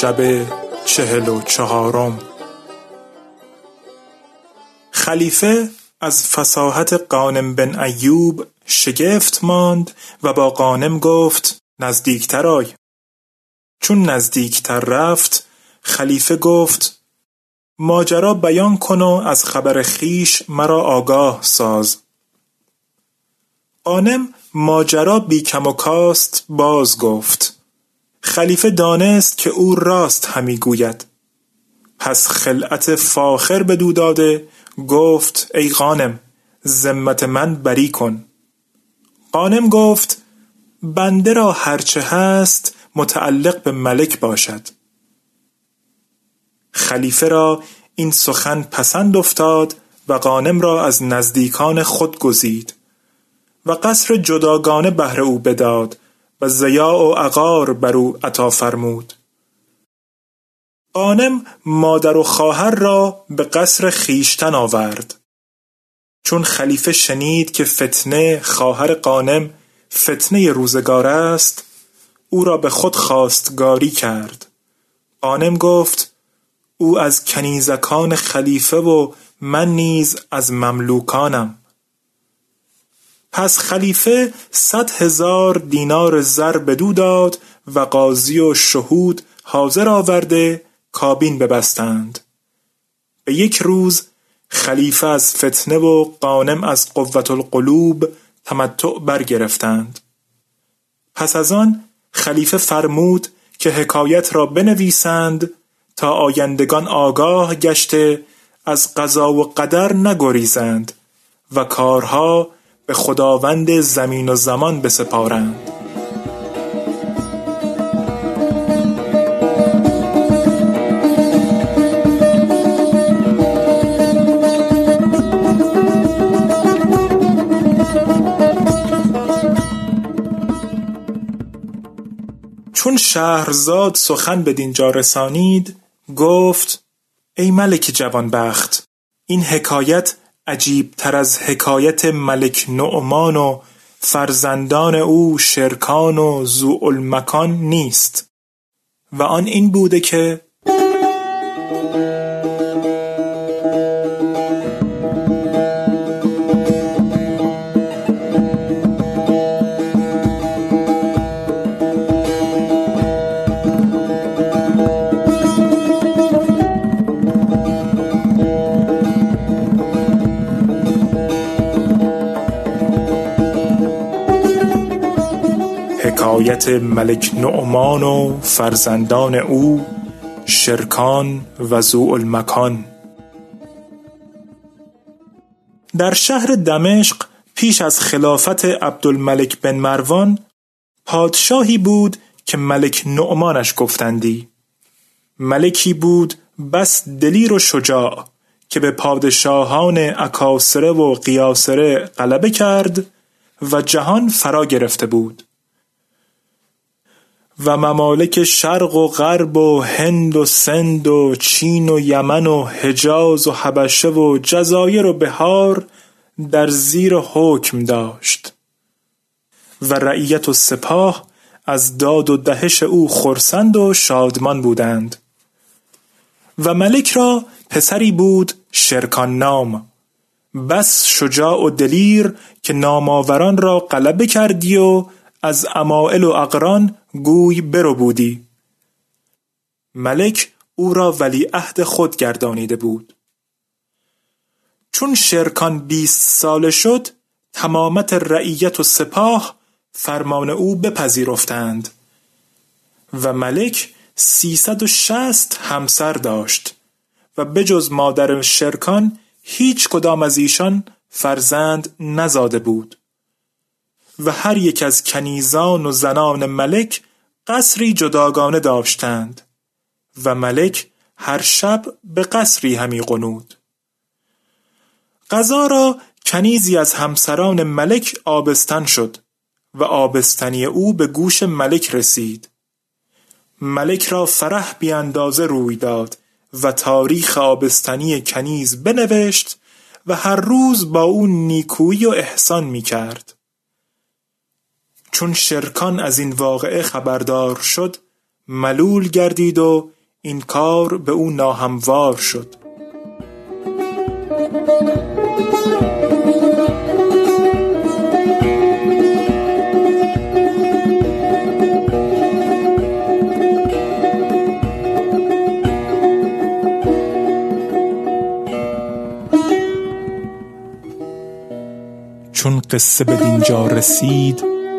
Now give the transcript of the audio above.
شب چهل و چهارم. خلیفه از فساحت قانم بن ایوب شگفت ماند و با قانم گفت نزدیکتر آی. چون نزدیکتر رفت خلیفه گفت ماجرا بیان کن و از خبر خیش مرا آگاه ساز. قانم ماجرا بی کم و کاست باز گفت. خلیفه دانست که او راست همی گوید. پس خلعت فاخر بدو داده گفت ای غانم ذمت من بری کن. غانم گفت بنده را هرچه هست متعلق به ملک باشد. خلیفه را این سخن پسند افتاد و غانم را از نزدیکان خود گزید و قصر جداگانه بهر او بداد و ضیاع و عقار بر او عطا فرمود. غانم مادر و خواهر را به قصر خیشتن آورد. چون خلیفه شنید که فتنه خواهر غانم فتنه روزگار است او را به خود خواستگاری کرد. غانم گفت او از کنیزکان خلیفه و من نیز از مملوکانم. پس خلیفه صد هزار دینار زر بدو داد و قاضی و شهود حاضر آورده کابین ببستند. به یک روز خلیفه از فتنه و قانم از قوت القلوب تمتع برگرفتند. پس از آن خلیفه فرمود که حکایت را بنویسند تا آیندگان آگاه گشته از قضا و قدر نگریزند و کارها به خداوند زمین و زمان بسپارند. چون شهرزاد سخن بدینجا رسانید گفت ای ملک جوانبخت این حکایت عجیب تر از حکایت ملک نعمان و فرزندان او شرکان و ذوالمکان نیست. و آن این بوده که حکایت ملک نعمان و فرزندان او شرکان و المکان. در شهر دمشق پیش از خلافت عبدالملک بن مروان پادشاهی بود که ملک نعمانش گفتندی. ملکی بود بس دلیر و شجاع که به پادشاهان اکاسره و قیاسره غلبه کرد و جهان فرا گرفته بود. و ممالک شرق و غرب و هند و سند و چین و یمن و حجاز و حبشه و جزایر و بهار در زیر حکم داشت. و رعیت و سپاه از داد و دهش او خرسند و شادمان بودند. و ملک را پسری بود شرکان نام. بس شجاع و دلیر که نامآوران را غلبه کردی و از امائل و اقران گوی برو بودی. ملک او را ولی عهد خود گردانیده بود. چون شرکان بیست ساله شد تمامت رعیت و سپاه فرمان او بپذیرفتند و ملک سیصد و شست همسر داشت و بجز مادر شرکان هیچ کدام از ایشان فرزند نزاده بود. و هر یک از کنیزان و زنان ملک قصری جداگانه داشتند و ملک هر شب به قصری همی قنود قضا را کنیزی از همسران ملک آبستن شد و آبستنی او به گوش ملک رسید ملک را فرح بی اندازه روی داد و تاریخ آبستنی کنیز بنوشت و هر روز با او نیکویی و احسان می کرد. چون شرکان از این واقعه خبردار شد ملول گردید و این کار به او ناهموار شد. چون قصه به دینجا رسید